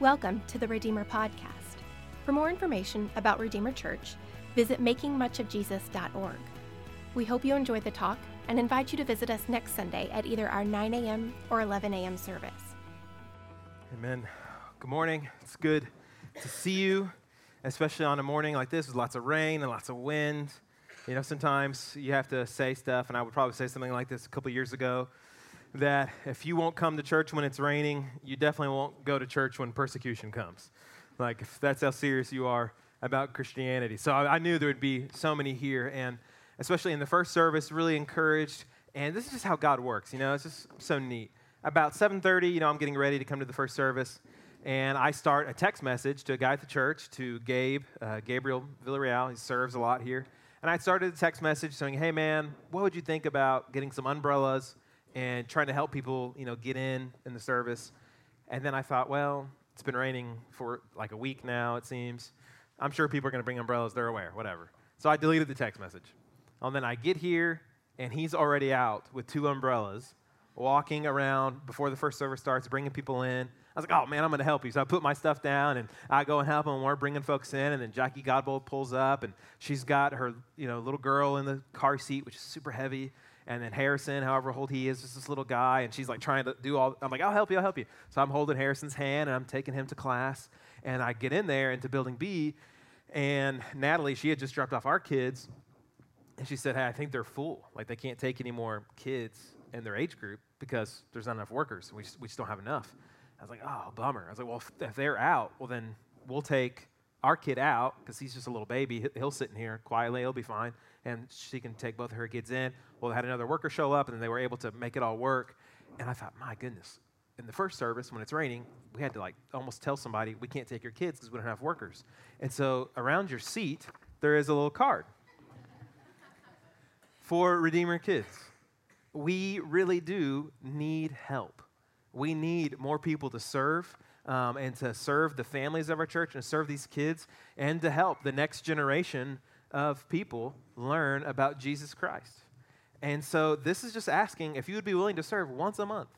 Welcome to the Redeemer Podcast. For more information about Redeemer Church, visit makingmuchofjesus.org. We hope you enjoy the talk and invite you to visit us next Sunday at either our 9 a.m. or 11 a.m. service. Amen. Good morning. It's good to see you, especially on a morning like this with lots of rain and lots of wind. You know, sometimes you have to say stuff, and I would probably say something like this a couple years ago that if you won't come to church when it's raining, you definitely won't go to church when persecution comes. Like, if that's how serious you are about Christianity. So I, I knew there would be so many here, and especially in the first service, really encouraged. And this is just how God works, you know, it's just so neat. About 7:30, you know, I'm getting ready to come to the first service, and I start a text message to a guy at the church, to Gabe, uh, Gabriel Villarreal. He serves a lot here. And I started a text message saying, hey, man, what would you think about getting some umbrellas and trying to help people, you know, get in in the service. And then I thought, well, it's been raining for like a week now, it seems. I'm sure people are going to bring umbrellas. They're aware, whatever. So I deleted the text message. And then I get here, and he's already out with two umbrellas, walking around before the first service starts, bringing people in. I was like, oh man, I'm going to help you. So I put my stuff down and I go and help. And we're bringing folks in. And then Jackie Godbold pulls up and she's got her you know, little girl in the car seat, which is super heavy and then Harrison, however old he is, just this little guy, and she's like trying to do all. I'm like, I'll help you, I'll help you. So I'm holding Harrison's hand and I'm taking him to class, and I get in there into Building B, and Natalie, she had just dropped off our kids, and she said, Hey, I think they're full. Like they can't take any more kids in their age group because there's not enough workers. We just, we just don't have enough. I was like, Oh, bummer. I was like, Well, if they're out, well then we'll take our kid out because he's just a little baby. He'll sit in here quietly. He'll be fine and she can take both of her kids in. Well, they had another worker show up, and then they were able to make it all work. And I thought, my goodness, in the first service, when it's raining, we had to like almost tell somebody, we can't take your kids because we don't have workers. And so around your seat, there is a little card for Redeemer Kids. We really do need help. We need more people to serve. Um, and to serve the families of our church and to serve these kids and to help the next generation of people learn about Jesus Christ. And so this is just asking if you would be willing to serve once a month,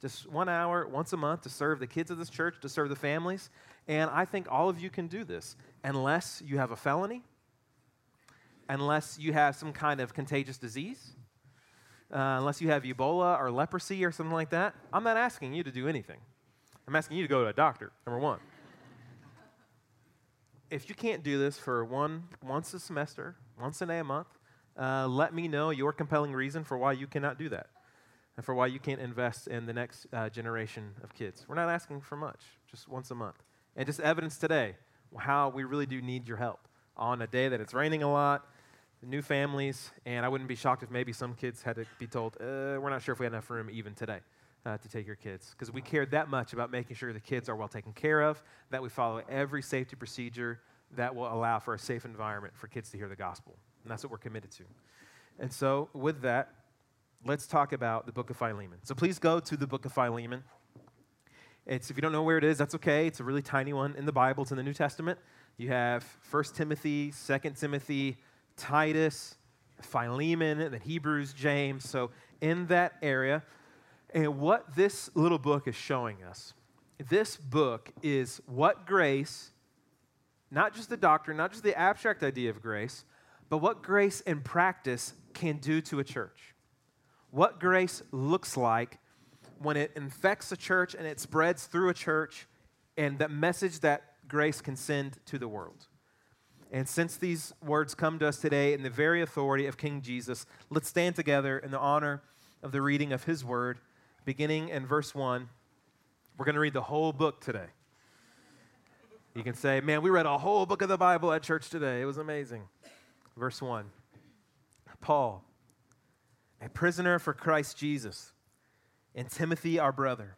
just one hour once a month to serve the kids of this church, to serve the families. And I think all of you can do this unless you have a felony, unless you have some kind of contagious disease, uh, unless you have Ebola or leprosy or something like that. I'm not asking you to do anything. I'm asking you to go to a doctor, number one if you can't do this for one once a semester, once a day a month, uh, let me know your compelling reason for why you cannot do that and for why you can't invest in the next uh, generation of kids. We're not asking for much, just once a month. And just evidence today how we really do need your help on a day that it's raining a lot, new families, and I wouldn't be shocked if maybe some kids had to be told, uh, we're not sure if we have enough room even today uh, to take your kids because we cared that much about making sure the kids are well taken care of, that we follow every safety procedure that will allow for a safe environment for kids to hear the gospel. And that's what we're committed to. And so, with that, let's talk about the book of Philemon. So, please go to the book of Philemon. It's, if you don't know where it is, that's okay. It's a really tiny one in the Bible. It's in the New Testament. You have 1 Timothy, 2 Timothy, Titus, Philemon, and then Hebrews, James. So, in that area, and what this little book is showing us, this book is what grace, not just the doctrine, not just the abstract idea of grace, but what grace in practice can do to a church. What grace looks like when it infects a church and it spreads through a church, and the message that grace can send to the world. And since these words come to us today in the very authority of King Jesus, let's stand together in the honor of the reading of his word beginning in verse 1. We're going to read the whole book today. You can say, Man, we read a whole book of the Bible at church today. It was amazing. Verse 1 Paul, a prisoner for Christ Jesus, and Timothy, our brother.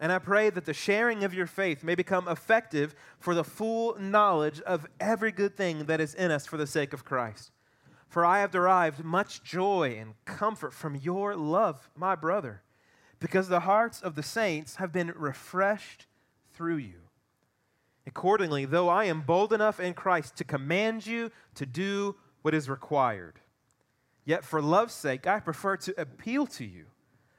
And I pray that the sharing of your faith may become effective for the full knowledge of every good thing that is in us for the sake of Christ. For I have derived much joy and comfort from your love, my brother, because the hearts of the saints have been refreshed through you. Accordingly, though I am bold enough in Christ to command you to do what is required, yet for love's sake I prefer to appeal to you.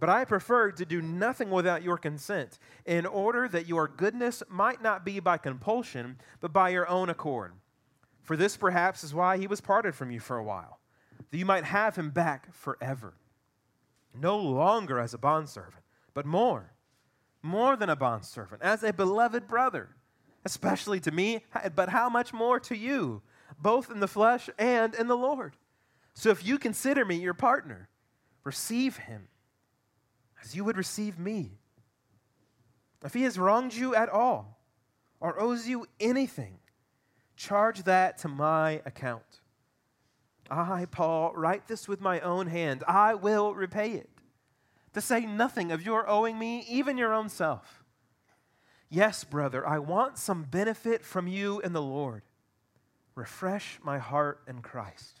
But I preferred to do nothing without your consent, in order that your goodness might not be by compulsion, but by your own accord. For this perhaps is why he was parted from you for a while, that you might have him back forever no longer as a bondservant, but more, more than a bondservant, as a beloved brother, especially to me, but how much more to you, both in the flesh and in the Lord. So if you consider me your partner, receive him as you would receive me. If he has wronged you at all or owes you anything, charge that to my account. I, Paul, write this with my own hand. I will repay it. To say nothing of your owing me, even your own self. Yes, brother, I want some benefit from you in the Lord. Refresh my heart in Christ.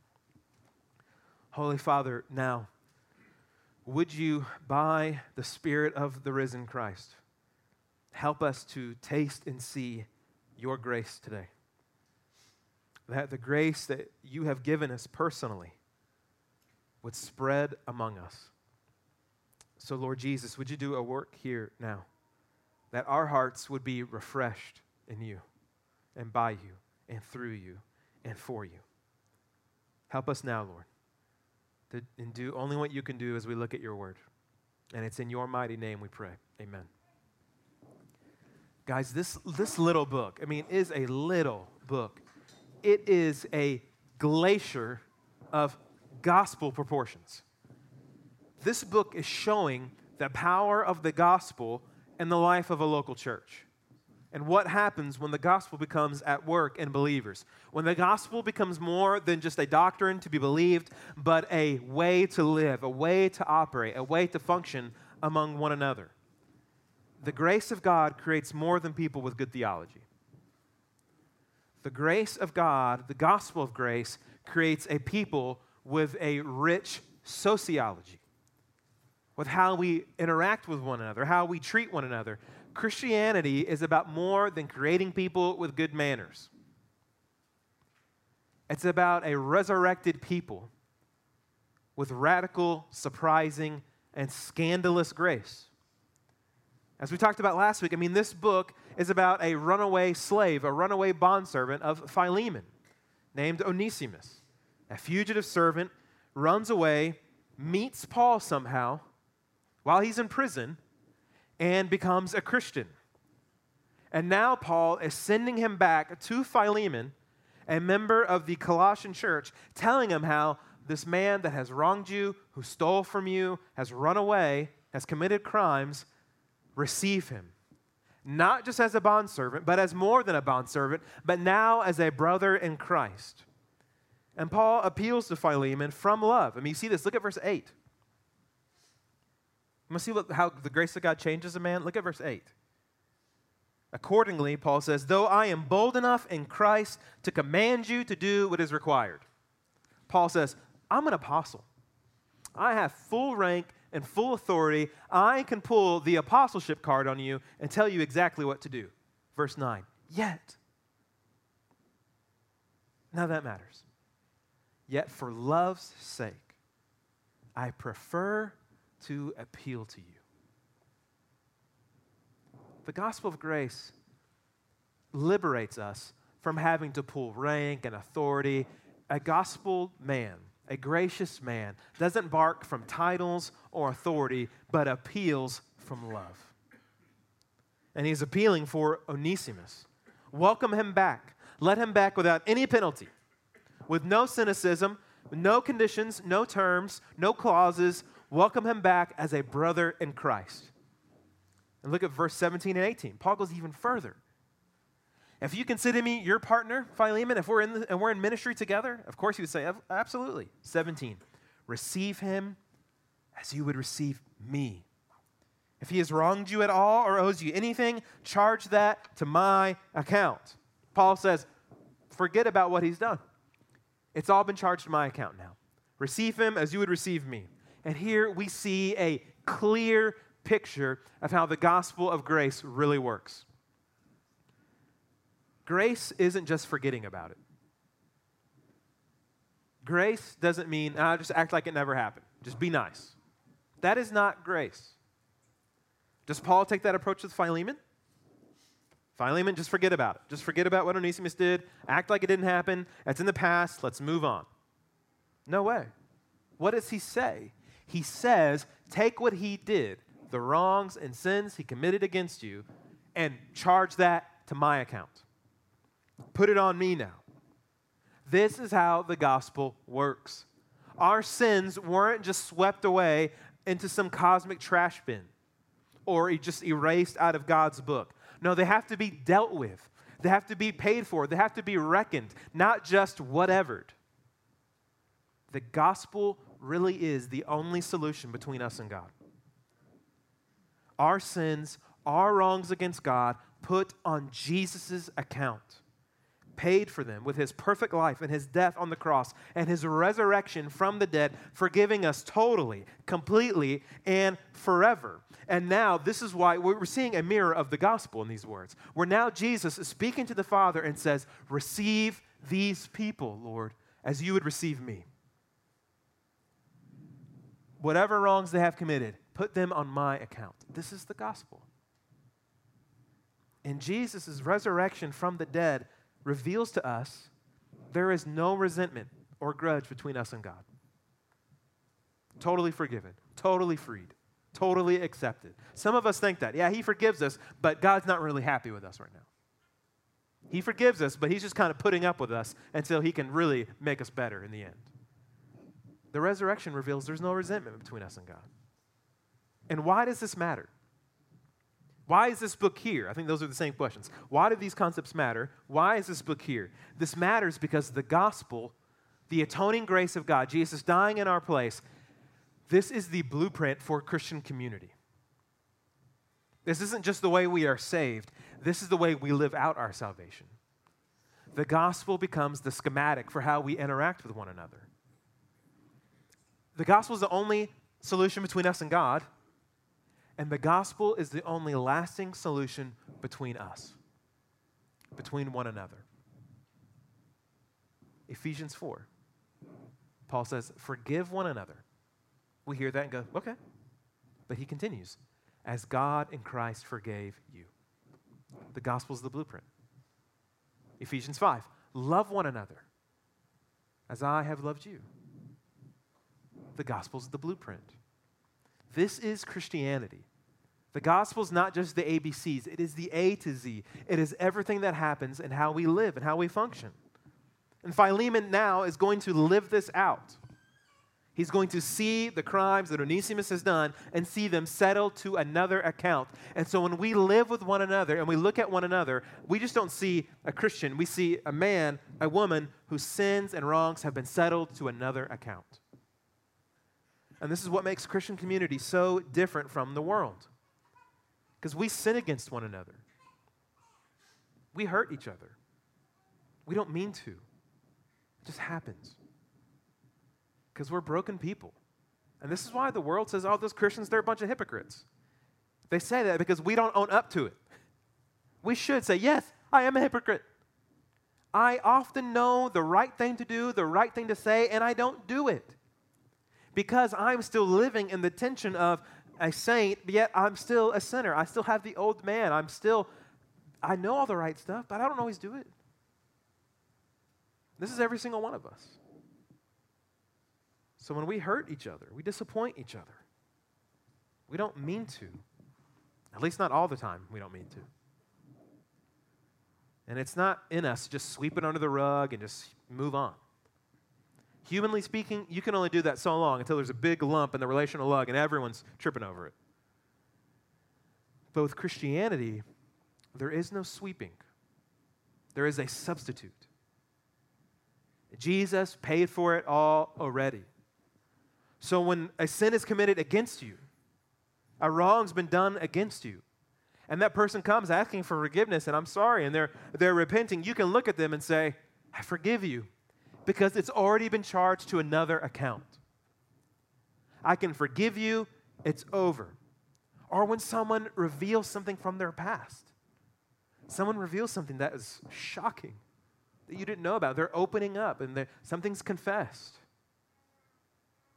Holy Father, now, would you, by the Spirit of the risen Christ, help us to taste and see your grace today? That the grace that you have given us personally would spread among us. So, Lord Jesus, would you do a work here now? That our hearts would be refreshed in you and by you and through you and for you. Help us now, Lord, to, and do only what you can do as we look at your word. And it's in your mighty name we pray. Amen. Guys, this, this little book, I mean, is a little book. It is a glacier of gospel proportions. This book is showing the power of the gospel in the life of a local church. And what happens when the gospel becomes at work in believers? When the gospel becomes more than just a doctrine to be believed, but a way to live, a way to operate, a way to function among one another. The grace of God creates more than people with good theology. The grace of God, the gospel of grace, creates a people with a rich sociology, with how we interact with one another, how we treat one another. Christianity is about more than creating people with good manners. It's about a resurrected people with radical, surprising, and scandalous grace. As we talked about last week, I mean, this book is about a runaway slave, a runaway bondservant of Philemon named Onesimus a fugitive servant, runs away, meets Paul somehow while he's in prison, and becomes a Christian. And now Paul is sending him back to Philemon, a member of the Colossian church, telling him how this man that has wronged you, who stole from you, has run away, has committed crimes, receive him. Not just as a bondservant, but as more than a bondservant, but now as a brother in Christ. And Paul appeals to Philemon from love. I mean, you see this. Look at verse 8. You want to see what, how the grace of God changes a man? Look at verse 8. Accordingly, Paul says, Though I am bold enough in Christ to command you to do what is required. Paul says, I'm an apostle. I have full rank and full authority. I can pull the apostleship card on you and tell you exactly what to do. Verse 9. Yet. Now that matters. Yet for love's sake, I prefer to appeal to you. The gospel of grace liberates us from having to pull rank and authority. A gospel man, a gracious man, doesn't bark from titles or authority, but appeals from love. And he's appealing for Onesimus. Welcome him back. Let him back without any penalty, with no cynicism, no conditions, no terms, no clauses. Welcome him back as a brother in Christ. And look at verse 17 and 18. Paul goes even further. If you consider me your partner, Philemon, if we're in the, and we're in ministry together, of course he would say, absolutely. 17. Receive him as you would receive me. If he has wronged you at all or owes you anything, charge that to my account. Paul says, forget about what he's done. It's all been charged to my account now. Receive him as you would receive me. And here we see a clear picture of how the gospel of grace really works. Grace isn't just forgetting about it. Grace doesn't mean, ah, just act like it never happened. Just be nice. That is not grace. Does Paul take that approach with Philemon? Philemon, just forget about it. Just forget about what Onesimus did. Act like it didn't happen. It's in the past. Let's move on. No way. What does he say? He says, take what he did, the wrongs and sins he committed against you, and charge that to my account. Put it on me now. This is how the gospel works. Our sins weren't just swept away into some cosmic trash bin or just erased out of God's book. No, they have to be dealt with. They have to be paid for. They have to be reckoned, not just whatevered. The gospel really is the only solution between us and God. Our sins, our wrongs against God, put on Jesus' account paid for them with his perfect life and his death on the cross and his resurrection from the dead, forgiving us totally, completely, and forever. And now, this is why we're seeing a mirror of the gospel in these words, where now Jesus is speaking to the Father and says, Receive these people, Lord, as you would receive me. Whatever wrongs they have committed, put them on my account. This is the gospel. And Jesus' resurrection from the dead, reveals to us there is no resentment or grudge between us and God. Totally forgiven, totally freed, totally accepted. Some of us think that, yeah, He forgives us, but God's not really happy with us right now. He forgives us, but He's just kind of putting up with us until He can really make us better in the end. The resurrection reveals there's no resentment between us and God. And why does this matter? Why is this book here? I think those are the same questions. Why do these concepts matter? Why is this book here? This matters because the gospel, the atoning grace of God, Jesus dying in our place, this is the blueprint for Christian community. This isn't just the way we are saved, this is the way we live out our salvation. The gospel becomes the schematic for how we interact with one another. The gospel is the only solution between us and God. And the gospel is the only lasting solution between us, between one another. Ephesians 4. Paul says, Forgive one another. We hear that and go, Okay. But he continues, As God in Christ forgave you. The gospel is the blueprint. Ephesians 5. Love one another as I have loved you. The gospel is the blueprint. This is Christianity. The gospel is not just the ABCs, it is the A to Z. It is everything that happens and how we live and how we function. And Philemon now is going to live this out. He's going to see the crimes that Onesimus has done and see them settled to another account. And so when we live with one another and we look at one another, we just don't see a Christian. We see a man, a woman whose sins and wrongs have been settled to another account. And this is what makes Christian community so different from the world because we sin against one another. We hurt each other. We don't mean to, it just happens because we're broken people. And this is why the world says, oh, those Christians, they're a bunch of hypocrites. They say that because we don't own up to it. We should say, yes, I am a hypocrite. I often know the right thing to do, the right thing to say, and I don't do it because I'm still living in the tension of a saint, yet I'm still a sinner. I still have the old man. I'm still, I know all the right stuff, but I don't always do it. This is every single one of us. So when we hurt each other, we disappoint each other. We don't mean to. At least not all the time, we don't mean to. And it's not in us just sweep it under the rug and just move on. Humanly speaking, you can only do that so long until there's a big lump in the relational lug and everyone's tripping over it. But with Christianity, there is no sweeping, there is a substitute. Jesus paid for it all already. So when a sin is committed against you, a wrong's been done against you, and that person comes asking for forgiveness and I'm sorry and they're they're repenting, you can look at them and say, "I forgive you." Because it's already been charged to another account. I can forgive you, it's over. Or when someone reveals something from their past. Someone reveals something that is shocking that you didn't know about. They're opening up and something's confessed.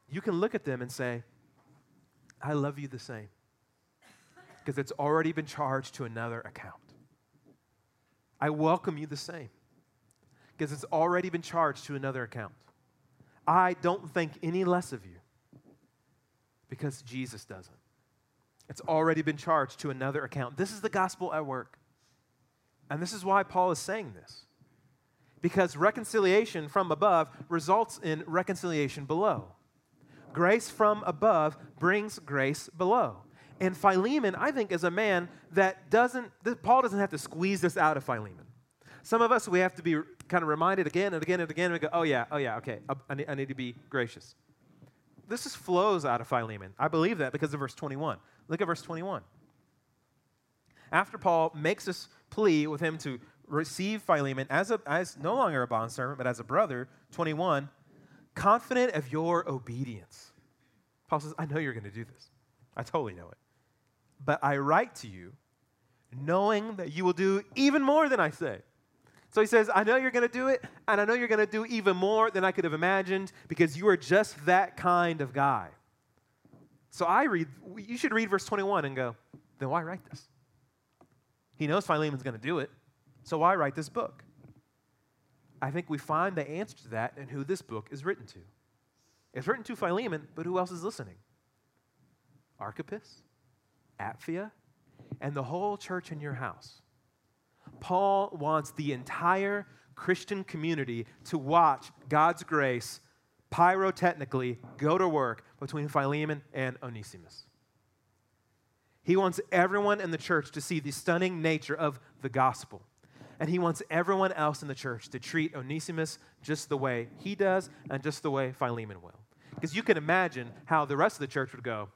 You can look at them and say, I love you the same because it's already been charged to another account. I welcome you the same because it's already been charged to another account. I don't think any less of you because Jesus doesn't. It's already been charged to another account. This is the gospel at work. And this is why Paul is saying this. Because reconciliation from above results in reconciliation below. Grace from above brings grace below. And Philemon, I think, is a man that doesn't, Paul doesn't have to squeeze this out of Philemon. Some of us, we have to be kind of reminded again and again and again, and we go, oh, yeah, oh, yeah, okay, I need, I need to be gracious. This just flows out of Philemon. I believe that because of verse 21. Look at verse 21. After Paul makes this plea with him to receive Philemon as, a, as no longer a bondservant, but as a brother, 21, confident of your obedience. Paul says, I know you're going to do this. I totally know it. But I write to you knowing that you will do even more than I say. So he says, I know you're going to do it, and I know you're going to do even more than I could have imagined because you are just that kind of guy. So I read, you should read verse 21 and go, then why write this? He knows Philemon's going to do it, so why write this book? I think we find the answer to that in who this book is written to. It's written to Philemon, but who else is listening? Archippus, Apphia, and the whole church in your house. Paul wants the entire Christian community to watch God's grace pyrotechnically go to work between Philemon and Onesimus. He wants everyone in the church to see the stunning nature of the gospel. And he wants everyone else in the church to treat Onesimus just the way he does and just the way Philemon will. Because you can imagine how the rest of the church would go.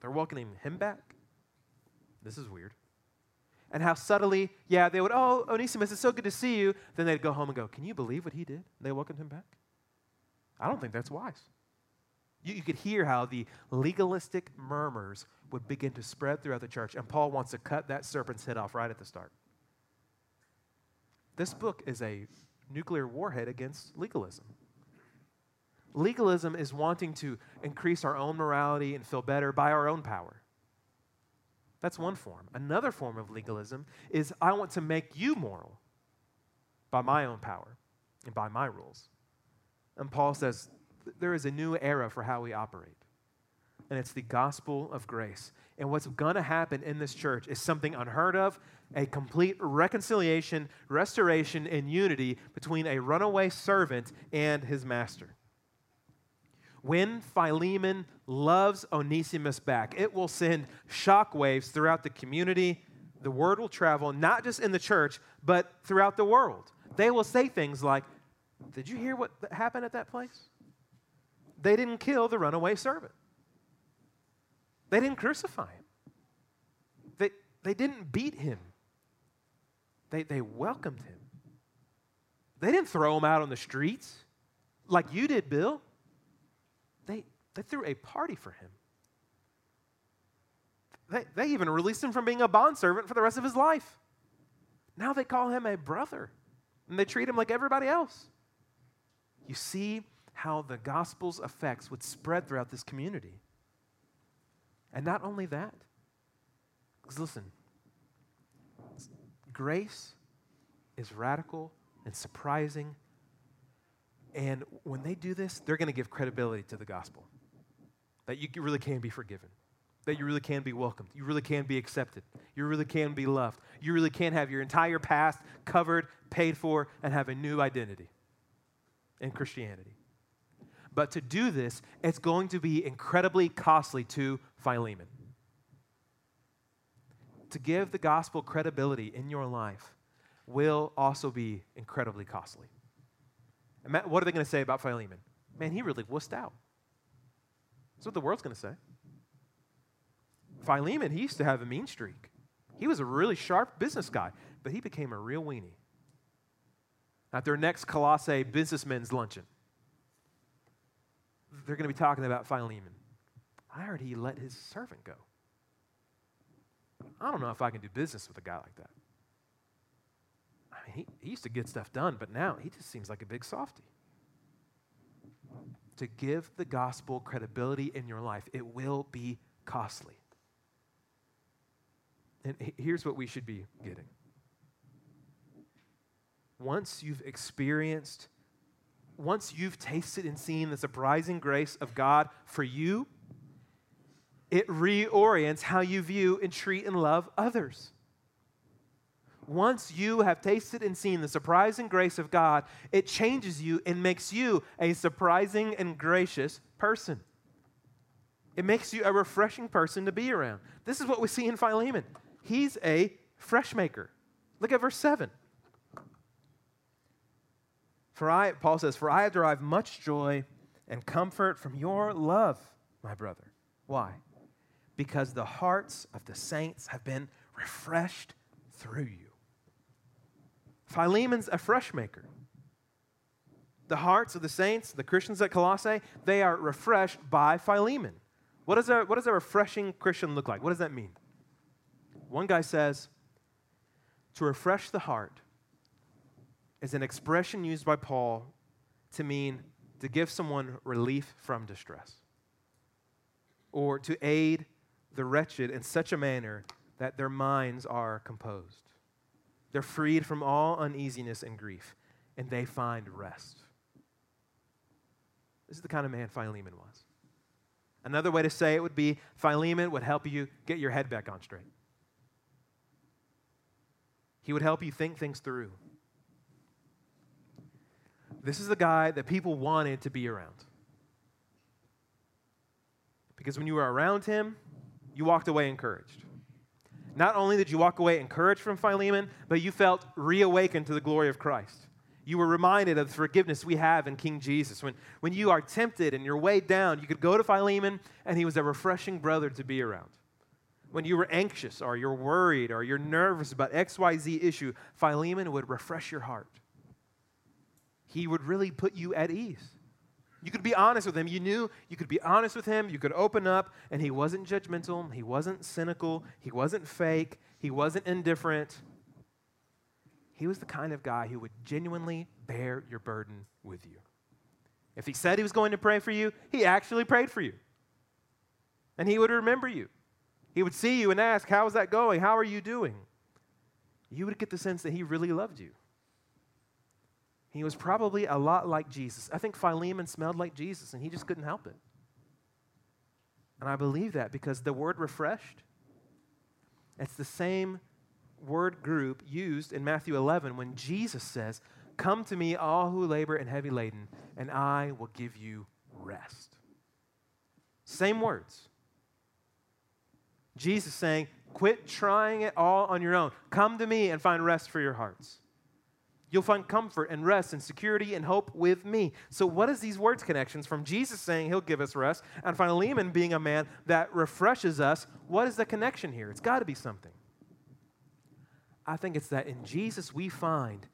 They're welcoming him back? This is weird. And how subtly, yeah, they would, oh, Onesimus, it's so good to see you. Then they'd go home and go, can you believe what he did? And They welcomed him back? I don't think that's wise. You, you could hear how the legalistic murmurs would begin to spread throughout the church. And Paul wants to cut that serpent's head off right at the start. This book is a nuclear warhead against legalism. Legalism is wanting to increase our own morality and feel better by our own power. That's one form. Another form of legalism is I want to make you moral by my own power and by my rules. And Paul says there is a new era for how we operate, and it's the gospel of grace. And what's going to happen in this church is something unheard of a complete reconciliation, restoration, and unity between a runaway servant and his master. When Philemon loves Onesimus back, it will send shockwaves throughout the community. The word will travel not just in the church, but throughout the world. They will say things like, Did you hear what happened at that place? They didn't kill the runaway servant, they didn't crucify him, they, they didn't beat him, they, they welcomed him. They didn't throw him out on the streets like you did, Bill. They, they threw a party for him. They, they even released him from being a bondservant for the rest of his life. Now they call him a brother, and they treat him like everybody else. You see how the gospel's effects would spread throughout this community. And not only that, because listen, grace is radical and surprising. And when they do this, they're going to give credibility to the gospel that you really can be forgiven, that you really can be welcomed, you really can be accepted, you really can be loved, you really can have your entire past covered, paid for, and have a new identity in Christianity. But to do this, it's going to be incredibly costly to Philemon. To give the gospel credibility in your life will also be incredibly costly. And what are they going to say about Philemon? Man, he really wussed out. That's what the world's going to say. Philemon, he used to have a mean streak. He was a really sharp business guy, but he became a real weenie. At their next Colossae businessmen's luncheon, they're going to be talking about Philemon. I heard he let his servant go. I don't know if I can do business with a guy like that. He, he used to get stuff done, but now he just seems like a big softy. To give the gospel credibility in your life, it will be costly. And here's what we should be getting. Once you've experienced, once you've tasted and seen the surprising grace of God for you, it reorients how you view and treat and love others. Once you have tasted and seen the surprising grace of God, it changes you and makes you a surprising and gracious person. It makes you a refreshing person to be around. This is what we see in Philemon. He's a fresh maker. Look at verse 7. For I, Paul says, For I have derived much joy and comfort from your love, my brother. Why? Because the hearts of the saints have been refreshed through you. Philemon's a fresh maker. The hearts of the saints, the Christians at Colossae, they are refreshed by Philemon. What does, a, what does a refreshing Christian look like? What does that mean? One guy says, to refresh the heart is an expression used by Paul to mean to give someone relief from distress or to aid the wretched in such a manner that their minds are composed. They're freed from all uneasiness and grief, and they find rest. This is the kind of man Philemon was. Another way to say it would be Philemon would help you get your head back on straight. He would help you think things through. This is the guy that people wanted to be around. Because when you were around him, you walked away encouraged. Not only did you walk away encouraged from Philemon, but you felt reawakened to the glory of Christ. You were reminded of the forgiveness we have in King Jesus. When, when you are tempted and you're weighed down, you could go to Philemon, and he was a refreshing brother to be around. When you were anxious or you're worried or you're nervous about XYZ issue, Philemon would refresh your heart. He would really put you at ease. You could be honest with him. You knew you could be honest with him. You could open up, and he wasn't judgmental. He wasn't cynical. He wasn't fake. He wasn't indifferent. He was the kind of guy who would genuinely bear your burden with you. If he said he was going to pray for you, he actually prayed for you. And he would remember you. He would see you and ask, How's that going? How are you doing? You would get the sense that he really loved you. He was probably a lot like Jesus. I think Philemon smelled like Jesus, and he just couldn't help it. And I believe that because the word refreshed, it's the same word group used in Matthew 11 when Jesus says, Come to me, all who labor and heavy laden, and I will give you rest. Same words. Jesus saying, Quit trying it all on your own. Come to me and find rest for your hearts. You'll find comfort and rest and security and hope with me. So, what is these words connections from Jesus saying he'll give us rest and Philemon being a man that refreshes us? What is the connection here? It's got to be something. I think it's that in Jesus we find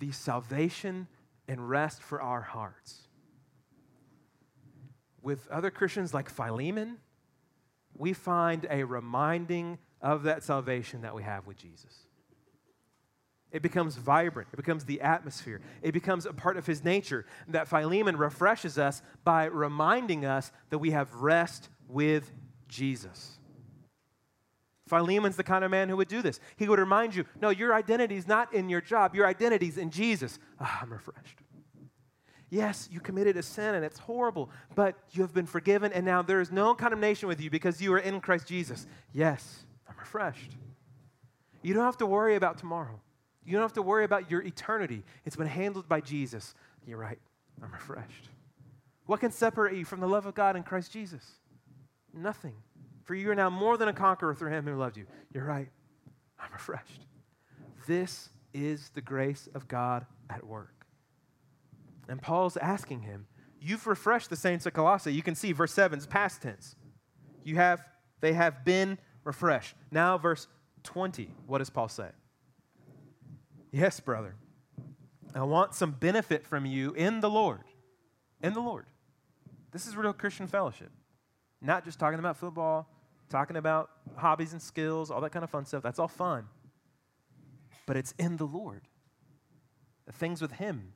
the salvation and rest for our hearts. With other Christians like Philemon, we find a reminding of that salvation that we have with Jesus. It becomes vibrant. It becomes the atmosphere. It becomes a part of his nature. That Philemon refreshes us by reminding us that we have rest with Jesus. Philemon's the kind of man who would do this. He would remind you no, your identity is not in your job, your identity is in Jesus. Ah, I'm refreshed. Yes, you committed a sin and it's horrible, but you have been forgiven and now there is no condemnation with you because you are in Christ Jesus. Yes, I'm refreshed. You don't have to worry about tomorrow. You don't have to worry about your eternity. It's been handled by Jesus. You're right, I'm refreshed. What can separate you from the love of God in Christ Jesus? Nothing. For you are now more than a conqueror through him who loved you. You're right. I'm refreshed. This is the grace of God at work. And Paul's asking him, You've refreshed the saints at Colossae. You can see verse 7 is past tense. You have, they have been refreshed. Now, verse 20, what does Paul say? Yes, brother. I want some benefit from you in the Lord. In the Lord. This is real Christian fellowship. Not just talking about football, talking about hobbies and skills, all that kind of fun stuff. That's all fun. But it's in the Lord. The things with Him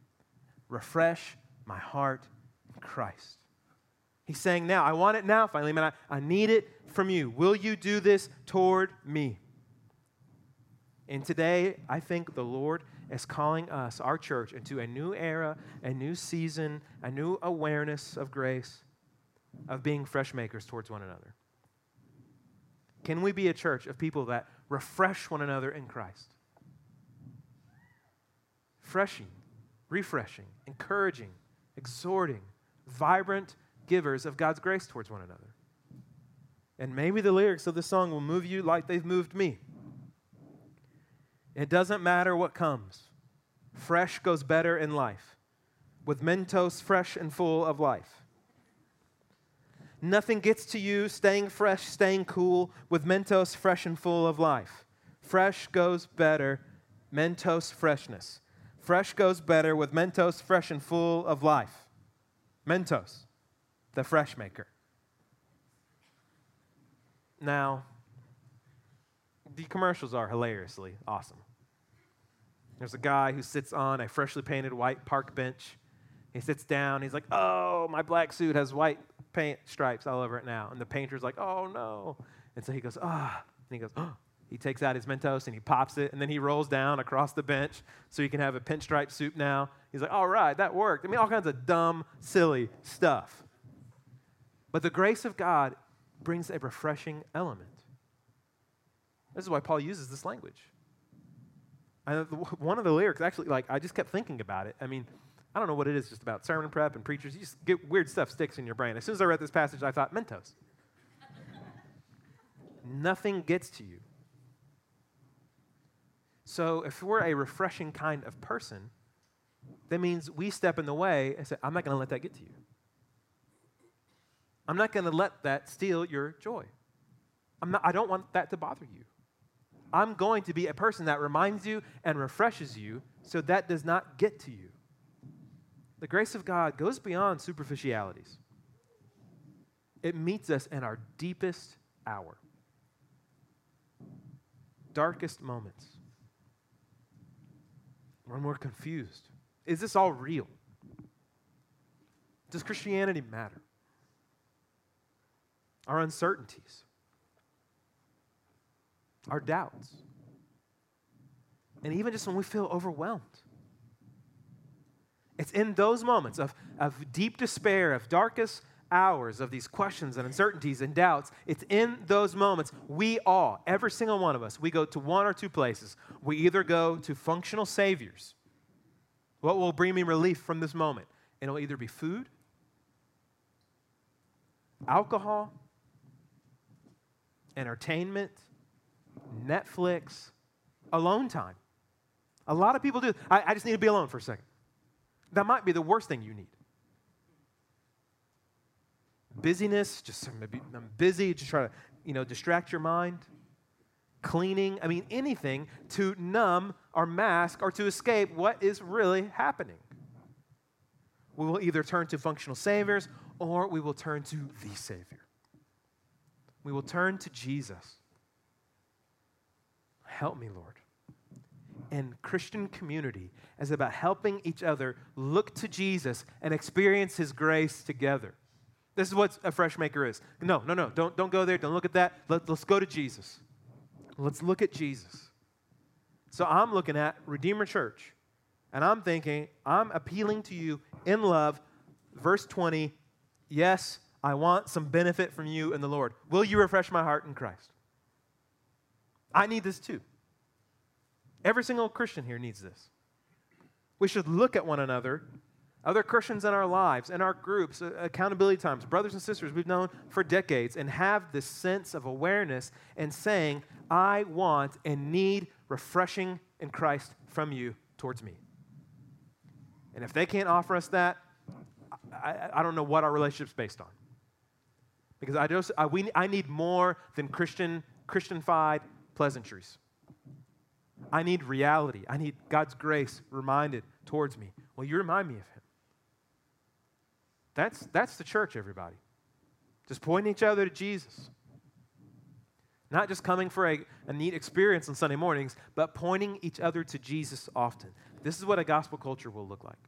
refresh my heart in Christ. He's saying now, I want it now, finally, man. I, I need it from you. Will you do this toward me? And today, I think the Lord is calling us, our church, into a new era, a new season, a new awareness of grace, of being fresh makers towards one another. Can we be a church of people that refresh one another in Christ? Freshing, refreshing, encouraging, exhorting, vibrant givers of God's grace towards one another. And maybe the lyrics of this song will move you like they've moved me. It doesn't matter what comes, fresh goes better in life, with Mentos fresh and full of life. Nothing gets to you staying fresh, staying cool with Mentos fresh and full of life. Fresh goes better, Mentos freshness. Fresh goes better with Mentos fresh and full of life. Mentos, the fresh maker. Now, the commercials are hilariously awesome. There's a guy who sits on a freshly painted white park bench. He sits down. He's like, Oh, my black suit has white paint stripes all over it now. And the painter's like, Oh, no. And so he goes, Ah. And he goes, Oh. He takes out his Mentos and he pops it, and then he rolls down across the bench so he can have a pinstripe soup now. He's like, All right, that worked. I mean, all kinds of dumb, silly stuff. But the grace of God brings a refreshing element. This is why Paul uses this language. And one of the lyrics, actually, like, I just kept thinking about it. I mean, I don't know what it is just about sermon prep and preachers. You just get weird stuff sticks in your brain. As soon as I read this passage, I thought, Mentos. Nothing gets to you. So if we're a refreshing kind of person, that means we step in the way and say, I'm not going to let that get to you. I'm not going to let that steal your joy. I'm not, I don't want that to bother you. I'm going to be a person that reminds you and refreshes you so that does not get to you. The grace of God goes beyond superficialities, it meets us in our deepest hour, darkest moments, when we're confused. Is this all real? Does Christianity matter? Our uncertainties our doubts, and even just when we feel overwhelmed. It's in those moments of, of deep despair, of darkest hours, of these questions and uncertainties and doubts. It's in those moments we all, every single one of us, we go to one or two places. We either go to functional saviors. What will bring me relief from this moment? It'll either be food, alcohol, entertainment, Netflix, alone time. A lot of people do. I, I just need to be alone for a second. That might be the worst thing you need. Busyness, just maybe I'm busy, just try to, you know, distract your mind. Cleaning, I mean, anything to numb or mask or to escape what is really happening. We will either turn to functional saviors or we will turn to the Savior. We will turn to Jesus. Help me, Lord. And Christian community is about helping each other look to Jesus and experience his grace together. This is what a fresh maker is. No, no, no. Don't, don't go there. Don't look at that. Let, let's go to Jesus. Let's look at Jesus. So I'm looking at Redeemer Church, and I'm thinking, I'm appealing to you in love. Verse 20, yes, I want some benefit from you in the Lord. Will you refresh my heart in Christ? I need this too. Every single Christian here needs this. We should look at one another, other Christians in our lives, in our groups, uh, accountability times, brothers and sisters we've known for decades, and have this sense of awareness and saying, I want and need refreshing in Christ from you towards me. And if they can't offer us that, I, I don't know what our relationship's based on. Because I, just, I, we, I need more than Christian, Christianified pleasantries. I need reality. I need God's grace reminded towards me. Well, you remind me of Him. That's, that's the church, everybody. Just pointing each other to Jesus. Not just coming for a, a neat experience on Sunday mornings, but pointing each other to Jesus often. This is what a gospel culture will look like.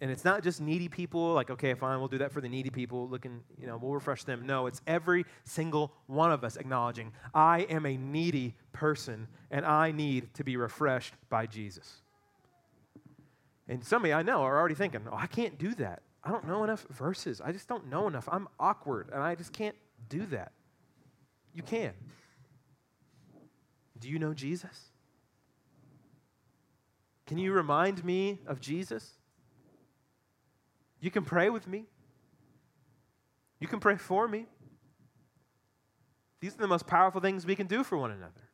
And it's not just needy people, like, okay, fine, we'll do that for the needy people, looking, you know, we'll refresh them. No, it's every single one of us acknowledging, I am a needy person and I need to be refreshed by Jesus. And some of you I know are already thinking, oh, I can't do that. I don't know enough verses. I just don't know enough. I'm awkward and I just can't do that. You can. Do you know Jesus? Can you remind me of Jesus? You can pray with me. You can pray for me. These are the most powerful things we can do for one another.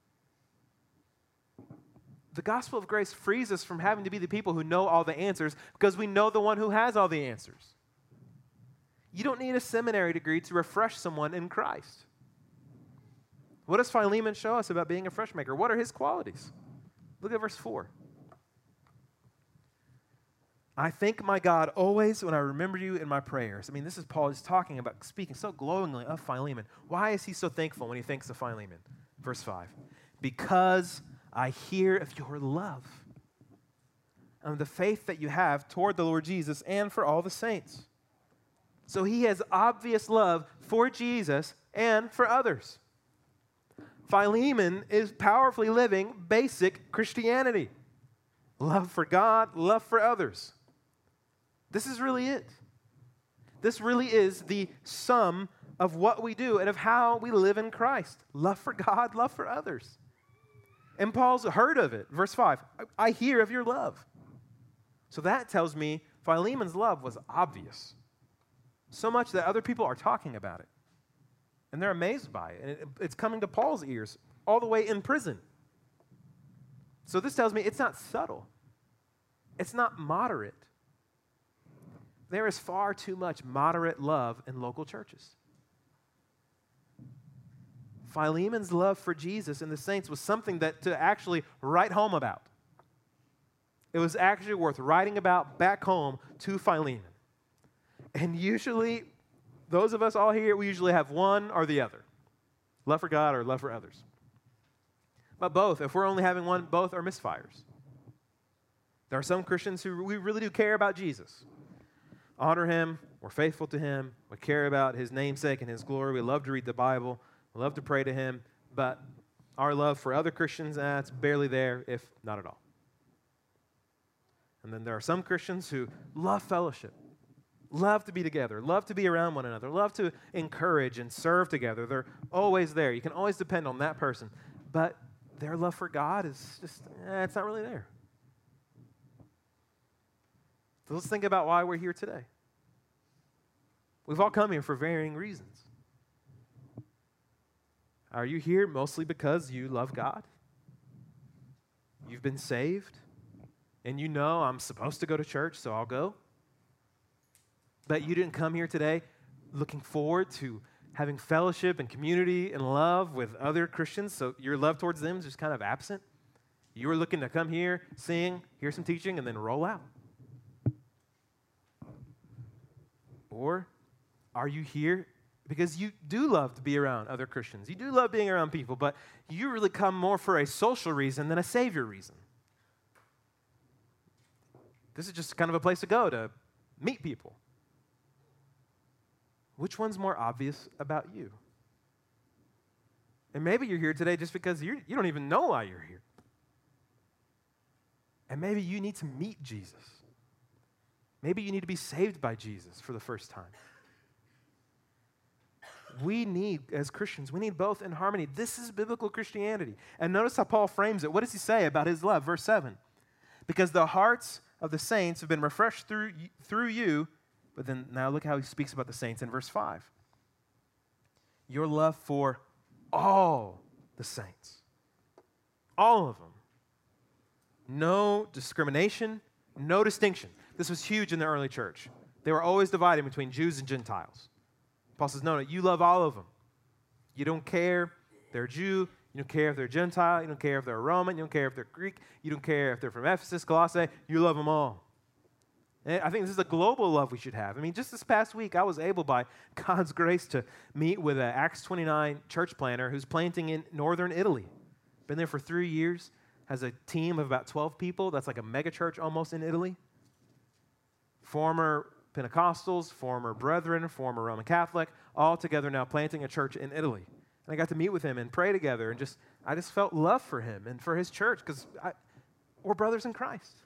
The gospel of grace frees us from having to be the people who know all the answers because we know the one who has all the answers. You don't need a seminary degree to refresh someone in Christ. What does Philemon show us about being a fresh maker? What are his qualities? Look at verse 4. I thank my God always when I remember you in my prayers. I mean, this is Paul is talking about speaking so glowingly of Philemon. Why is he so thankful when he thinks of Philemon? Verse 5. Because I hear of your love and the faith that you have toward the Lord Jesus and for all the saints. So he has obvious love for Jesus and for others. Philemon is powerfully living basic Christianity love for God, love for others. This is really it. This really is the sum of what we do and of how we live in Christ love for God, love for others. And Paul's heard of it. Verse 5 I hear of your love. So that tells me Philemon's love was obvious. So much that other people are talking about it. And they're amazed by it. And it's coming to Paul's ears all the way in prison. So this tells me it's not subtle, it's not moderate there is far too much moderate love in local churches. Philemon's love for Jesus and the saints was something that to actually write home about. It was actually worth writing about back home to Philemon. And usually, those of us all here, we usually have one or the other love for God or love for others. But both, if we're only having one, both are misfires. There are some Christians who we really do care about Jesus honor him, we're faithful to him, we care about his namesake and his glory, we love to read the Bible, we love to pray to him, but our love for other Christians, eh, barely there, if not at all. And then there are some Christians who love fellowship, love to be together, love to be around one another, love to encourage and serve together. They're always there. You can always depend on that person. But their love for God is just, eh, it's not really there. So let's think about why we're here today. We've all come here for varying reasons. Are you here mostly because you love God? You've been saved, and you know I'm supposed to go to church, so I'll go. But you didn't come here today looking forward to having fellowship and community and love with other Christians, so your love towards them is just kind of absent. You were looking to come here, sing, hear some teaching, and then roll out. Or are you here because you do love to be around other Christians? You do love being around people, but you really come more for a social reason than a savior reason. This is just kind of a place to go to meet people. Which one's more obvious about you? And maybe you're here today just because you you don't even know why you're here. And maybe you need to meet Jesus. Maybe you need to be saved by Jesus for the first time. We need, as Christians, we need both in harmony. This is biblical Christianity. And notice how Paul frames it. What does he say about his love? Verse 7 Because the hearts of the saints have been refreshed through, through you. But then now look how he speaks about the saints in verse 5. Your love for all the saints, all of them no discrimination, no distinction. This was huge in the early church. They were always divided between Jews and Gentiles. Paul says, no, no, you love all of them. You don't care if they're Jew, you don't care if they're Gentile, you don't care if they're Roman, you don't care if they're Greek, you don't care if they're from Ephesus, Colossae, you love them all. And I think this is a global love we should have. I mean, just this past week, I was able, by God's grace, to meet with an Acts 29 church planter who's planting in northern Italy. Been there for three years has a team of about 12 people. That's like a megachurch almost in Italy. Former Pentecostals, former brethren, former Roman Catholic, all together now planting a church in Italy. And I got to meet with him and pray together and just, I just felt love for him and for his church because we're brothers in Christ.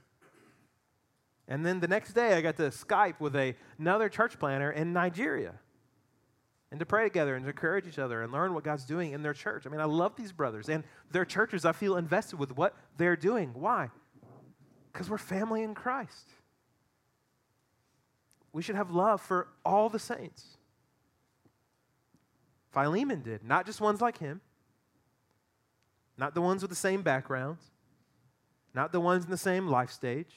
And then the next day, I got to Skype with a, another church planter in Nigeria and to pray together and to encourage each other and learn what God's doing in their church. I mean, I love these brothers and their churches. I feel invested with what they're doing. Why? Because we're family in Christ. We should have love for all the saints. Philemon did, not just ones like him, not the ones with the same backgrounds, not the ones in the same life stage.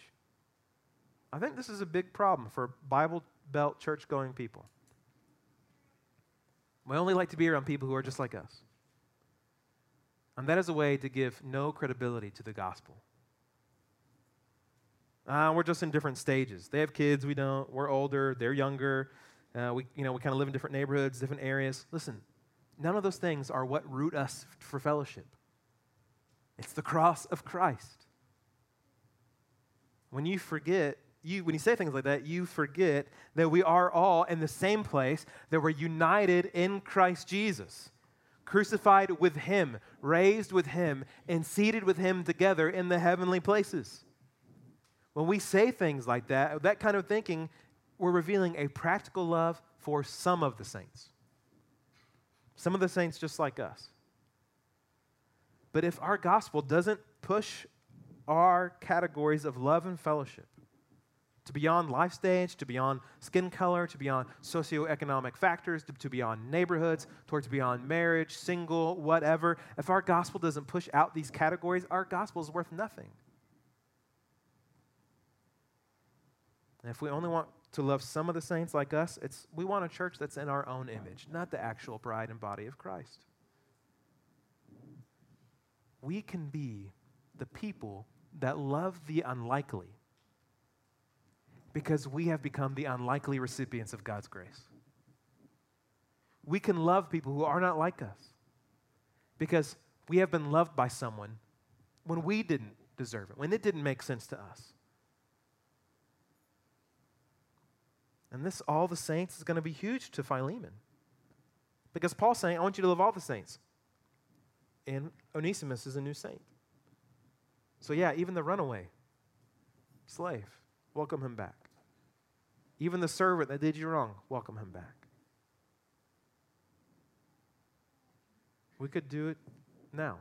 I think this is a big problem for Bible Belt church going people. We only like to be around people who are just like us. And that is a way to give no credibility to the gospel. Uh, we're just in different stages. They have kids, we don't. We're older, they're younger. Uh, we, you know, we kind of live in different neighborhoods, different areas. Listen, none of those things are what root us for fellowship. It's the cross of Christ. When you forget you, when you say things like that, you forget that we are all in the same place, that we're united in Christ Jesus, crucified with Him, raised with Him, and seated with Him together in the heavenly places. When we say things like that, that kind of thinking, we're revealing a practical love for some of the saints. Some of the saints just like us. But if our gospel doesn't push our categories of love and fellowship, to beyond life stage, to beyond skin color, to beyond socioeconomic factors, to, to beyond neighborhoods, towards beyond marriage, single, whatever. If our gospel doesn't push out these categories, our gospel is worth nothing. And if we only want to love some of the saints like us, it's, we want a church that's in our own image, not the actual bride and body of Christ. We can be the people that love the unlikely because we have become the unlikely recipients of God's grace. We can love people who are not like us because we have been loved by someone when we didn't deserve it, when it didn't make sense to us. And this, all the saints, is going to be huge to Philemon. Because Paul's saying, I want you to love all the saints. And Onesimus is a new saint. So, yeah, even the runaway slave, welcome him back. Even the servant that did you wrong, welcome him back. We could do it now.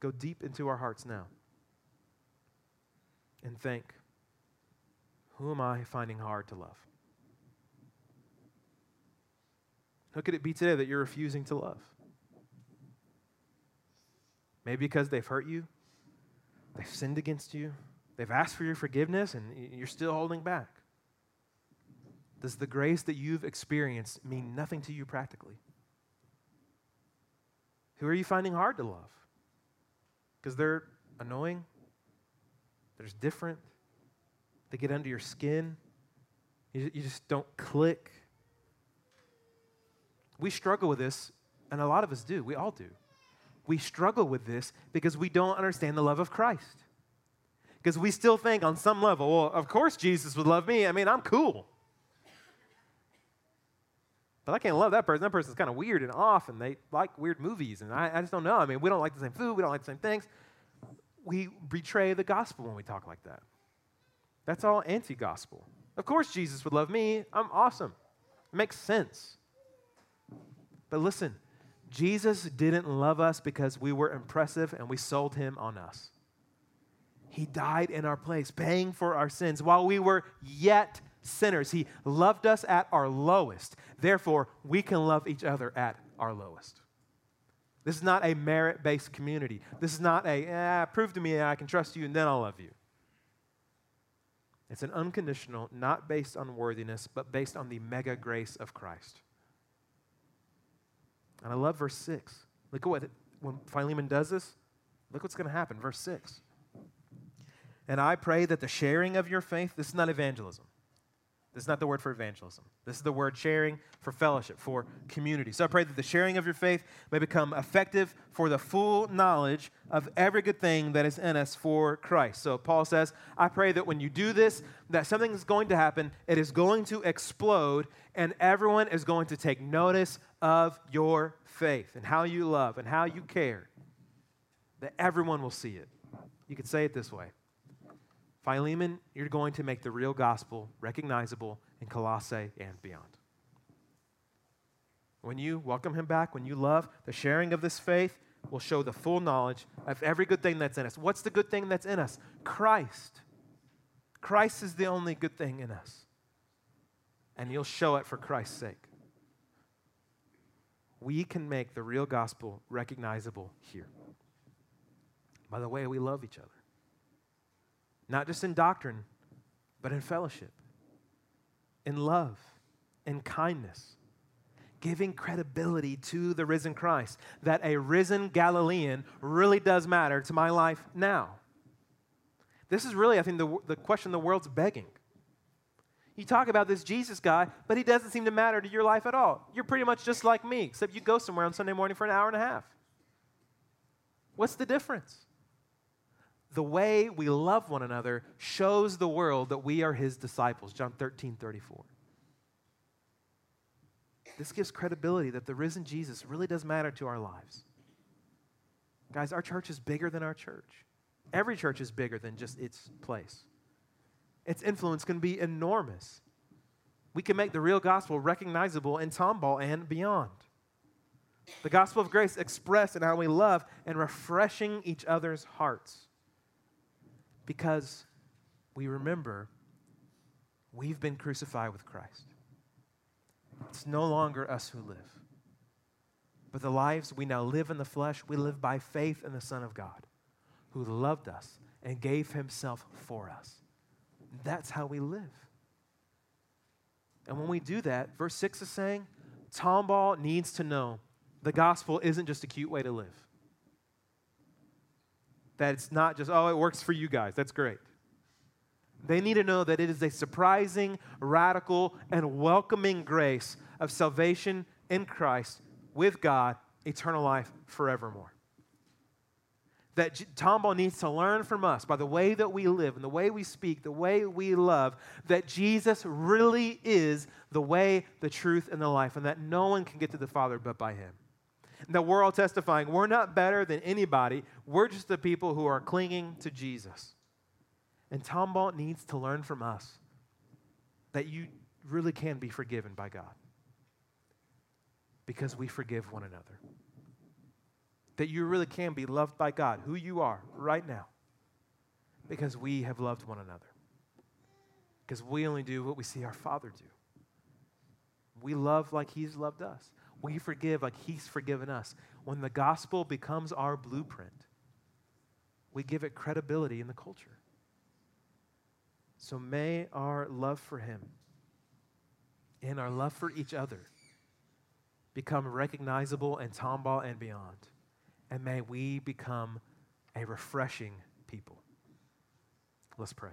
Go deep into our hearts now and think who am I finding hard to love? Who could it be today that you're refusing to love? Maybe because they've hurt you, they've sinned against you, They've asked for your forgiveness and you're still holding back. Does the grace that you've experienced mean nothing to you practically? Who are you finding hard to love? Because they're annoying, they're different, they get under your skin, you, you just don't click. We struggle with this, and a lot of us do. We all do. We struggle with this because we don't understand the love of Christ. Because we still think on some level, well, of course Jesus would love me. I mean, I'm cool. But I can't love that person. That person's kind of weird and off, and they like weird movies, and I, I just don't know. I mean, we don't like the same food, we don't like the same things. We betray the gospel when we talk like that. That's all anti gospel. Of course, Jesus would love me. I'm awesome. It makes sense. But listen, Jesus didn't love us because we were impressive and we sold him on us. He died in our place, paying for our sins while we were yet sinners. He loved us at our lowest. Therefore, we can love each other at our lowest. This is not a merit based community. This is not a, eh, prove to me I can trust you and then I'll love you. It's an unconditional, not based on worthiness, but based on the mega grace of Christ. And I love verse 6. Look at what, when Philemon does this, look what's going to happen. Verse 6. And I pray that the sharing of your faith, this is not evangelism. This is not the word for evangelism. This is the word sharing for fellowship, for community. So I pray that the sharing of your faith may become effective for the full knowledge of every good thing that is in us for Christ. So Paul says, I pray that when you do this, that something is going to happen, it is going to explode, and everyone is going to take notice of your faith and how you love and how you care. That everyone will see it. You could say it this way Philemon, you're going to make the real gospel recognizable in Colossae and beyond. When you welcome him back, when you love, the sharing of this faith will show the full knowledge of every good thing that's in us. What's the good thing that's in us? Christ. Christ is the only good thing in us. And you'll show it for Christ's sake. We can make the real gospel recognizable here by the way we love each other not just in doctrine, but in fellowship, in love, in kindness, giving credibility to the risen Christ. That a risen Galilean really does matter to my life now. This is really, I think, the, the question the world's begging. You talk about this Jesus guy, but he doesn't seem to matter to your life at all. You're pretty much just like me, except you go somewhere on Sunday morning for an hour and a half. What's the difference? The way we love one another shows the world that we are his disciples. John 13, 34. This gives credibility that the risen Jesus really does matter to our lives. Guys, our church is bigger than our church. Every church is bigger than just its place. Its influence can be enormous. We can make the real gospel recognizable in Tomball and beyond. The gospel of grace expressed in how we love and refreshing each other's hearts because we remember we've been crucified with Christ. It's no longer us who live, but the lives we now live in the flesh, we live by faith in the Son of God who loved us and gave himself for us. That's how we live. And when we do that, verse 6 is saying, Tomball needs to know the gospel isn't just a cute way to live that it's not just, oh, it works for you guys. That's great. They need to know that it is a surprising, radical, and welcoming grace of salvation in Christ with God, eternal life forevermore. That Tomball needs to learn from us by the way that we live and the way we speak, the way we love, that Jesus really is the way, the truth, and the life, and that no one can get to the Father but by Him that we're all testifying we're not better than anybody. We're just the people who are clinging to Jesus. And Tom Tomball needs to learn from us that you really can be forgiven by God because we forgive one another. That you really can be loved by God, who you are right now, because we have loved one another. Because we only do what we see our Father do. We love like He's loved us we forgive like He's forgiven us. When the gospel becomes our blueprint, we give it credibility in the culture. So may our love for Him and our love for each other become recognizable in Tomball and beyond. And may we become a refreshing people. Let's pray.